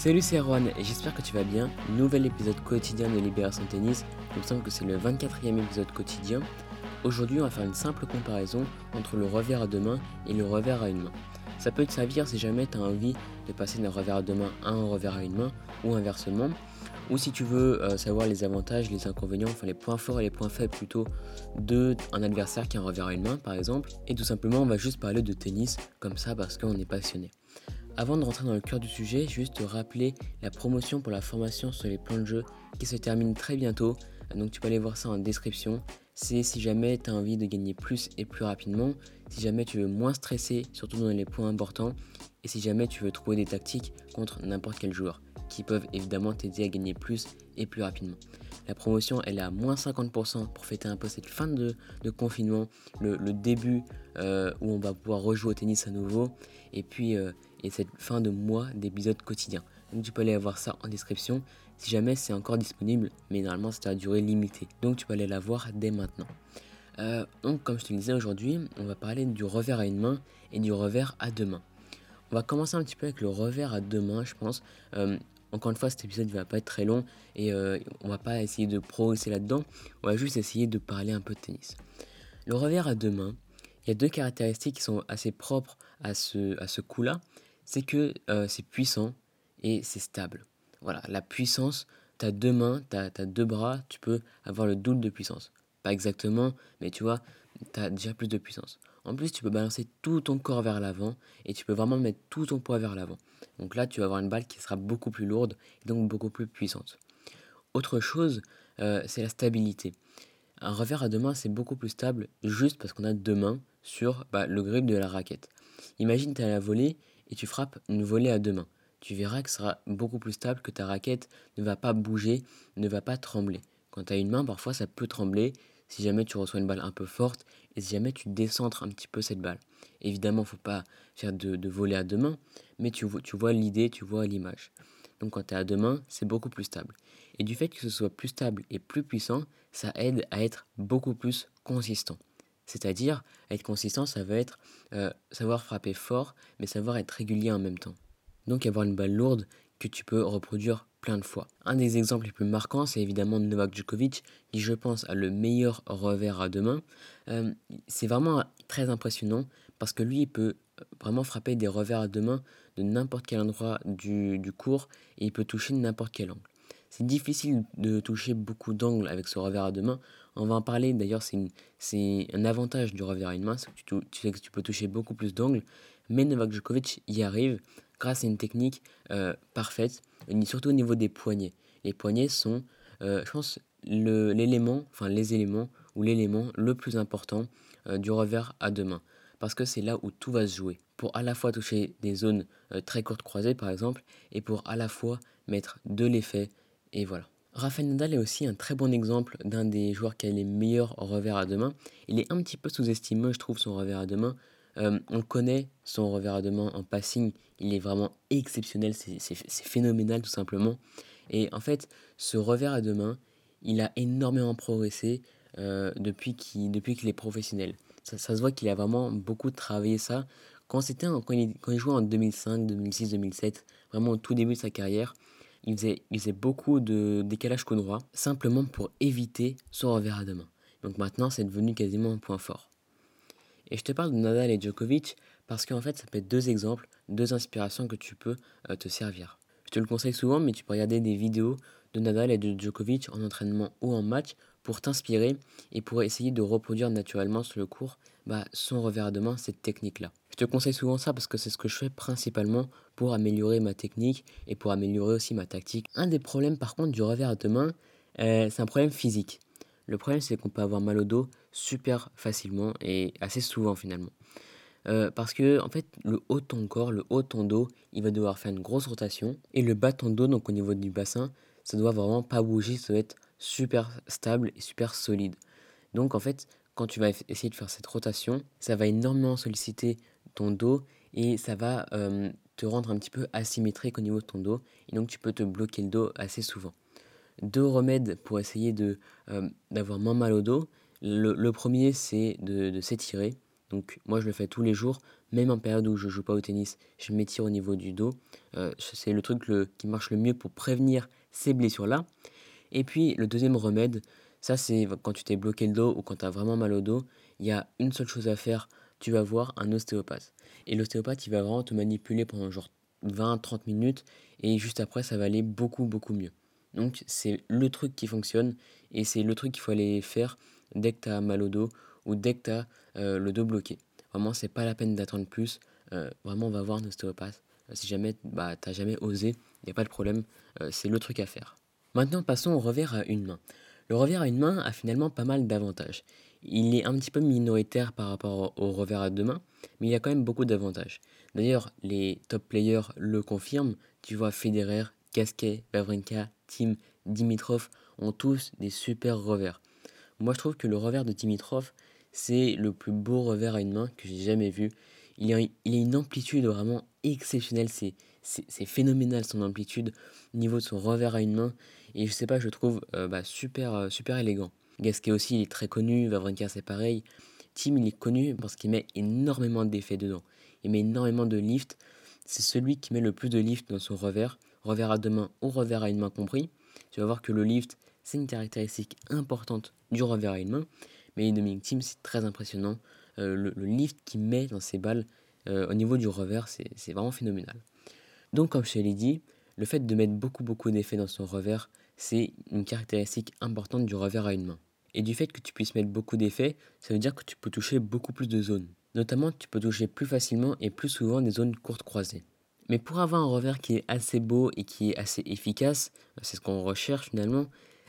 Salut c'est Erwan et j'espère que tu vas bien. Nouvel épisode quotidien de Libération Tennis. Il me semble que c'est le 24e épisode quotidien. Aujourd'hui on va faire une simple comparaison entre le revers à deux mains et le revers à une main. Ça peut te servir si jamais tu as envie de passer d'un revers à deux mains à un revers à une main ou inversement. Ou si tu veux euh, savoir les avantages, les inconvénients, enfin les points forts et les points faibles plutôt de un adversaire qui a un revers à une main par exemple. Et tout simplement on va juste parler de tennis comme ça parce qu'on est passionné. Avant de rentrer dans le cœur du sujet, juste te rappeler la promotion pour la formation sur les plans de jeu qui se termine très bientôt. Donc tu peux aller voir ça en description. C'est si jamais tu as envie de gagner plus et plus rapidement, si jamais tu veux moins stresser, surtout dans les points importants, et si jamais tu veux trouver des tactiques contre n'importe quel joueur, qui peuvent évidemment t'aider à gagner plus et plus rapidement. La promotion, elle est à moins 50% pour fêter un peu cette fin de, confinement, le, début euh, où on va pouvoir rejouer au tennis à nouveau, et puis euh, et cette fin de mois d'épisodes quotidiens. Donc tu peux aller voir ça en description si jamais c'est encore disponible, mais normalement c'est à durée limitée. Donc tu peux aller la voir dès maintenant. Euh, donc comme je te disais aujourd'hui, on va parler du revers à une main et du revers à deux mains. On va commencer un petit peu avec le revers à deux mains, je pense. Encore une fois, cet épisode ne va pas être très long et euh, on va pas essayer de progresser là-dedans. On va juste essayer de parler un peu de tennis. Le revers à deux mains, il y a deux caractéristiques qui sont assez propres à ce, coup-là. C'est que euh, c'est puissant et c'est stable. Voilà, la puissance, tu as deux mains, tu as, deux bras, tu peux avoir le double de puissance. Pas exactement, mais tu vois, tu as déjà plus de puissance. En plus, tu peux balancer tout ton corps vers l'avant et tu peux vraiment mettre tout ton poids vers l'avant. Donc là, tu vas avoir une balle qui sera beaucoup plus lourde et donc beaucoup plus puissante. Autre chose, euh, c'est la stabilité. Un revers à deux mains, c'est beaucoup plus stable juste parce qu'on a deux mains sur bah, le grip de la raquette. Imagine tu à la volée et tu frappes une volée à deux mains. Tu verras que ce sera beaucoup plus stable que ta raquette ne va pas bouger, ne va pas trembler. Quand tu as une main, parfois ça peut trembler si jamais tu reçois une balle un peu forte et si jamais tu décentres un petit peu cette balle. Évidemment, faut pas faire de, de voler à deux mains, mais tu, tu vois l'idée, tu vois l'image. Donc quand tu es à deux mains, c'est beaucoup plus stable. Et du fait que ce soit plus stable et plus puissant, ça aide à être beaucoup plus consistant. C'est-à-dire, être consistant, ça va être euh, savoir frapper fort, mais savoir être régulier en même temps. Donc avoir une balle lourde que tu peux reproduire plein de fois. Un des exemples les plus marquants, c'est évidemment Novak Djokovic, qui je pense a le meilleur revers à deux mains. Euh, c'est vraiment très impressionnant parce que lui, il peut vraiment frapper des revers à deux mains de n'importe quel endroit du, du cours et il peut toucher n'importe quel angle. C'est difficile de toucher beaucoup d'angles avec ce revers à deux mains. On va en parler d'ailleurs, c'est un avantage du revers à une main, c'est que tu, tu, sais que tu peux toucher beaucoup plus d'angles. Mais Novak Djokovic y arrive grâce à une technique euh, parfaite, surtout au niveau des poignets. Les poignets sont, euh, je pense, l'élément, enfin les éléments ou l'élément le plus important euh, du revers à deux mains. Parce que c'est là où tout va se jouer. Pour à la fois toucher des zones très courtes croisées par exemple, et pour à la fois mettre de l'effet, et voilà. Rafael Nadal est aussi un très bon exemple d'un des joueurs qui a les meilleurs revers à deux mains. Il est un petit peu sous-estimé, je trouve, son revers à deux mains. Euh, on connaît, son revers à deux mains en passing, il est vraiment exceptionnel, c'est phénoménal tout simplement. Et en fait, ce revers à deux mains, il a énormément progressé euh, depuis qu'il est professionnel. Ça, se voit qu'il a vraiment beaucoup travaillé ça. Quand, quand, il, quand il jouait en 2005, 2006, 2007, vraiment au tout début de sa carrière, il faisait, il faisait beaucoup de décalage coup droit, simplement pour éviter son revers à deux mains. Donc maintenant, c'est devenu quasiment un point fort. Et je te parle de Nadal et Djokovic parce qu'en fait, ça peut être deux exemples, deux inspirations que tu peux euh, te servir. Je te le conseille souvent, mais tu peux regarder des vidéos de Nadal et de Djokovic en entraînement ou en match pour t'inspirer et pour essayer de reproduire naturellement sur le cours bah, son revers à deux mains, cette technique-là. Je te conseille souvent ça parce que c'est ce que je fais principalement pour améliorer ma technique et pour améliorer aussi ma tactique. Un des problèmes par contre du revers à deux mains, euh, c'est un problème physique. Le problème, c'est qu'on peut avoir mal au dos super facilement et assez souvent finalement. Euh, parce que en fait, le haut de ton corps, le haut de ton dos, il va devoir faire une grosse rotation. Et le bas de ton dos, donc au niveau du bassin, ça doit vraiment pas bouger, ça doit être super stable et super solide. Donc en fait, quand tu vas essayer de faire cette rotation, ça va énormément solliciter ton dos et ça va euh, te rendre un petit peu asymétrique au niveau de ton dos. Et donc tu peux te bloquer le dos assez souvent deux remèdes pour essayer de, euh, d'avoir moins mal au dos. Le, premier, c'est de, s'étirer. Donc moi je le fais tous les jours, même en période où je joue pas au tennis, je m'étire au niveau du dos. Euh, c'est le truc qui marche le mieux pour prévenir ces blessures-là. Et puis le deuxième remède, ça c'est quand tu t'es bloqué le dos ou quand tu as vraiment mal au dos, il y a une seule chose à faire, tu vas voir un ostéopathe. Et l'ostéopathe, il va vraiment te manipuler pendant genre 20-30 minutes et juste après, ça va aller beaucoup, beaucoup mieux. Donc c'est le truc qui fonctionne et c'est le truc qu'il faut aller faire dès que tu as mal au dos ou dès que tu as euh, le dos bloqué. Vraiment, c'est pas la peine d'attendre plus. Euh, vraiment, on va voir un ostéopathe. Euh, si jamais bah, tu n'as jamais osé, il n'y a pas de problème, c'est le truc à faire. Maintenant, passons au revers à une main. Le revers à une main a finalement pas mal d'avantages. Il est un petit peu minoritaire par rapport au revers à deux mains, mais il y a quand même beaucoup d'avantages. D'ailleurs, les top players le confirment. Tu vois, Federer, Gasquet, Wawrinka, Tim, Dimitrov ont tous des super revers. Moi, je trouve que le revers de Dimitrov, c'est le plus beau revers à une main que j'ai jamais vu. Il a, il a une amplitude vraiment exceptionnelle. C'est, c'est, phénoménal son amplitude au niveau de son revers à une main. Et je sais pas, je trouve euh, bah, super, euh, super élégant. Gasquet aussi, il est très connu. Wawrinka, c'est pareil. Tim, il est connu parce qu'il met énormément d'effets dedans. Il met énormément de lift. C'est celui qui met le plus de lift dans son revers, revers à deux mains ou revers à une main compris. Tu vas voir que le lift, c'est une caractéristique importante du revers à une main. Mais Dominic Tim, c'est très impressionnant. Euh, le, lift qu'il met dans ses balles euh, au niveau du revers, c'est vraiment phénoménal. Donc, comme je te l'ai dit, le fait de mettre beaucoup beaucoup d'effets dans son revers, c'est une caractéristique importante du revers à une main. Et du fait que tu puisses mettre beaucoup d'effets, ça veut dire que tu peux toucher beaucoup plus de zones. Notamment, tu peux toucher plus facilement et plus souvent des zones courtes croisées. Mais pour avoir un revers qui est assez beau et qui est assez efficace, c'est ce qu'on recherche finalement,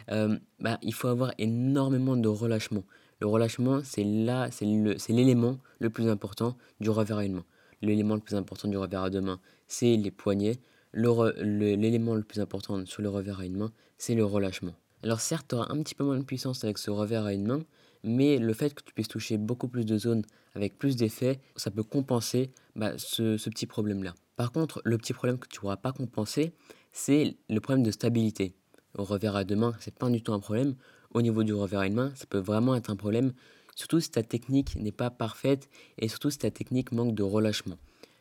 euh, bah, il faut avoir énormément de relâchement. Le relâchement, c'est là, c'est l'élément le, plus important du revers à une main. L'élément le plus important du revers à deux mains, c'est les poignets. L'élément le, plus important sur le revers à une main, c'est le relâchement. Alors certes, tu auras un petit peu moins de puissance avec ce revers à une main, mais le fait que tu puisses toucher beaucoup plus de zones avec plus d'effets, ça peut compenser bah, ce, petit problème-là. Par contre, le petit problème que tu ne pourras pas compenser, c'est le problème de stabilité. Au revers à deux mains, c'est pas du tout un problème. Au niveau du revers à une main, ça peut vraiment être un problème, surtout si ta technique n'est pas parfaite et surtout si ta technique manque de relâchement.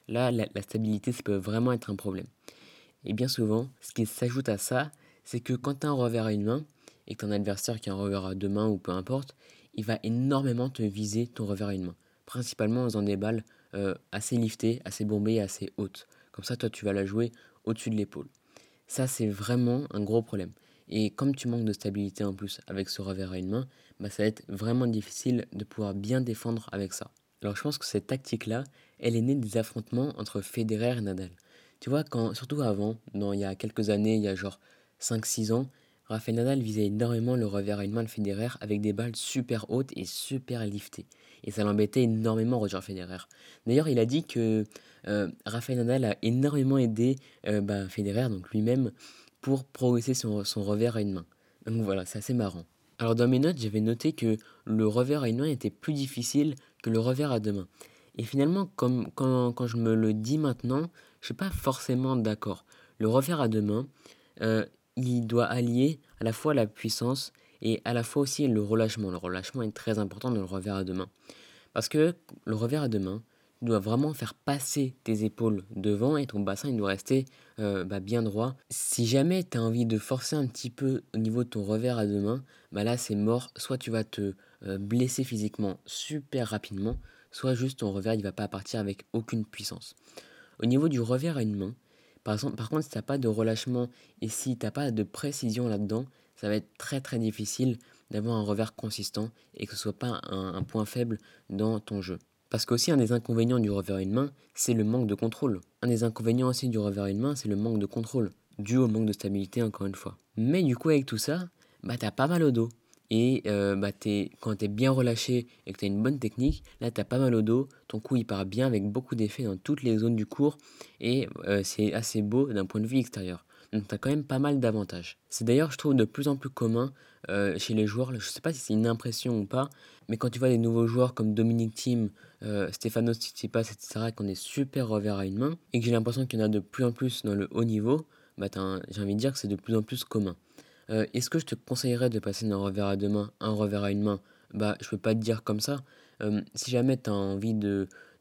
Là, la, stabilité, ça peut vraiment être un problème. Et bien souvent, ce qui s'ajoute à ça, c'est que quand tu as un revers à une main et que ton adversaire qui a un revers à deux mains ou peu importe, il va énormément te viser ton revers à une main. Principalement en faisant des balles euh, assez liftées, assez bombées et assez hautes. Comme ça, toi, tu vas la jouer au-dessus de l'épaule. Ça, c'est vraiment un gros problème. Et comme tu manques de stabilité en plus avec ce revers à une main, bah, ça va être vraiment difficile de pouvoir bien défendre avec ça. Alors je pense que cette tactique-là, elle est née des affrontements entre Federer et Nadal. Tu vois, quand, surtout avant, dans, il y a quelques années, il y a genre 5-6 ans, Rafael Nadal visait énormément le revers à une main de Federer avec des balles super hautes et super liftées. Et ça l'embêtait énormément Roger Federer. D'ailleurs, il a dit que euh, Rafael Nadal a énormément aidé euh, bah, Federer, donc lui-même, pour progresser son, revers à une main. Donc voilà, c'est assez marrant. Alors dans mes notes, j'avais noté que le revers à une main était plus difficile que le revers à deux mains. Et finalement, comme, quand, quand je me le dis maintenant, je ne suis pas forcément d'accord. Le revers à deux mains, euh, il doit allier à la fois la puissance et à la fois aussi le relâchement. Le relâchement est très important dans le revers à deux mains. Parce que le revers à deux mains, tu dois vraiment faire passer tes épaules devant et ton bassin il doit rester euh, bah, bien droit. Si jamais tu as envie de forcer un petit peu au niveau de ton revers à deux mains, bah là c'est mort. Soit tu vas te euh, blesser physiquement super rapidement, soit juste ton revers il va pas partir avec aucune puissance. Au niveau du revers à une main, par, exemple, par contre, si tu n'as pas de relâchement et si tu n'as pas de précision là-dedans, ça va être très très difficile d'avoir un revers consistant et que ce soit pas un, point faible dans ton jeu. Parce qu'aussi un des inconvénients du revers une main, c'est le manque de contrôle. Un des inconvénients aussi du revers une main, c'est le manque de contrôle, dû au manque de stabilité encore une fois. Mais du coup avec tout ça, bah t'as pas mal au dos. Et euh, bah, quand tu es bien relâché et que tu as une bonne technique, là tu as pas mal au dos, ton coup il part bien avec beaucoup d'effets dans toutes les zones du cours et euh, c'est assez beau d'un point de vue extérieur. Donc tu as quand même pas mal d'avantages. C'est d'ailleurs je trouve de plus en plus commun euh, chez les joueurs, je sais pas si c'est une impression ou pas, mais quand tu vois des nouveaux joueurs comme Dominic Thiem, Stefanos Tsitsipas, etc., qu'on est super revers à une main, et que j'ai l'impression qu'il y en a de plus en plus dans le haut niveau, bah, j'ai envie de dire que c'est de plus en plus commun. Euh, est-ce que je te conseillerais de passer d'un revers à deux mains un revers à une main? Bah, je peux pas te dire comme ça. si jamais tu as envie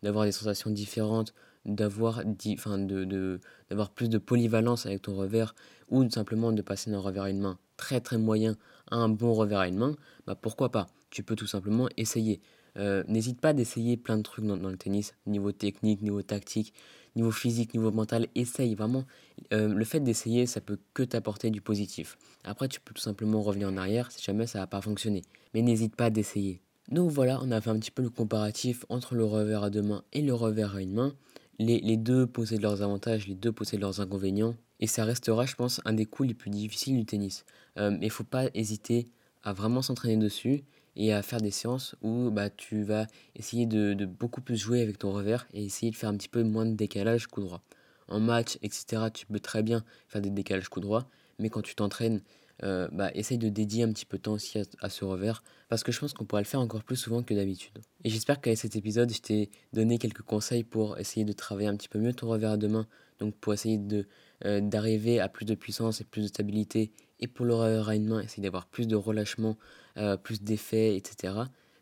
d'avoir des sensations différentes, d'avoir de, d'avoir plus de polyvalence avec ton revers ou simplement de passer d'un revers à une main très très moyen à un bon revers à une main, bah pourquoi pas? Tu peux tout simplement essayer. Euh, n'hésite pas d'essayer plein de trucs dans, le tennis, niveau technique, niveau tactique, niveau physique, niveau mental. Essaye vraiment. Euh, le fait d'essayer, ça peut que t'apporter du positif. Après, tu peux tout simplement revenir en arrière si jamais ça n'a pas fonctionné. Mais n'hésite pas d'essayer. Donc voilà, on a fait un petit peu le comparatif entre le revers à deux mains et le revers à une main. Les, les deux possèdent leurs avantages, les deux possèdent leurs inconvénients. Et ça restera, je pense, un des coups les plus difficiles du tennis. Euh, mais il faut pas hésiter à vraiment s'entraîner dessus et à faire des séances où bah, tu vas essayer de, de, beaucoup plus jouer avec ton revers et essayer de faire un petit peu moins de décalage coup droit. En match, etc., tu peux très bien faire des décalages coup droit, mais quand tu t'entraînes, euh, bah, essaye de dédier un petit peu de temps aussi à, ce revers, parce que je pense qu'on pourrait le faire encore plus souvent que d'habitude. Et j'espère qu'avec cet épisode, je t'ai donné quelques conseils pour essayer de travailler un petit peu mieux ton revers à deux donc pour essayer euh, d'arriver à plus de puissance et plus de stabilité et pour le revers à une main, essayer d'avoir plus de relâchement, euh, plus d'effets, etc.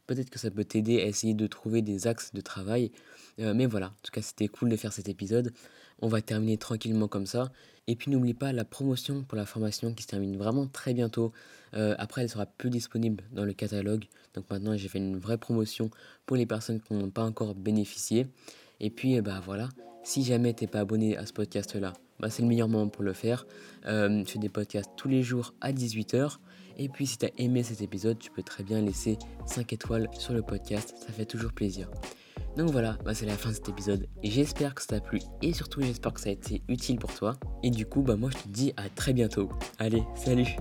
Peut-être que ça peut t'aider à essayer de trouver des axes de travail. Euh, mais voilà, en tout cas, c'était cool de faire cet épisode. On va terminer tranquillement comme ça. Et puis n'oublie pas la promotion pour la formation qui se termine vraiment très bientôt. Euh, après, elle sera plus disponible dans le catalogue. Donc maintenant, j'ai fait une vraie promotion pour les personnes qui n'ont pas encore bénéficié. Et puis, bah voilà, si jamais tu n'es pas abonné à ce podcast-là, bah, c'est le meilleur moment pour le faire. Euh, je fais des podcasts tous les jours à 18h. Et puis si tu as aimé cet épisode, tu peux très bien laisser 5 étoiles sur le podcast, ça fait toujours plaisir. Donc voilà, bah, c'est la fin de cet épisode j'espère que ça t'a plu et surtout j'espère que ça a été utile pour toi. Et du coup, bah moi je te dis à très bientôt. Allez, salut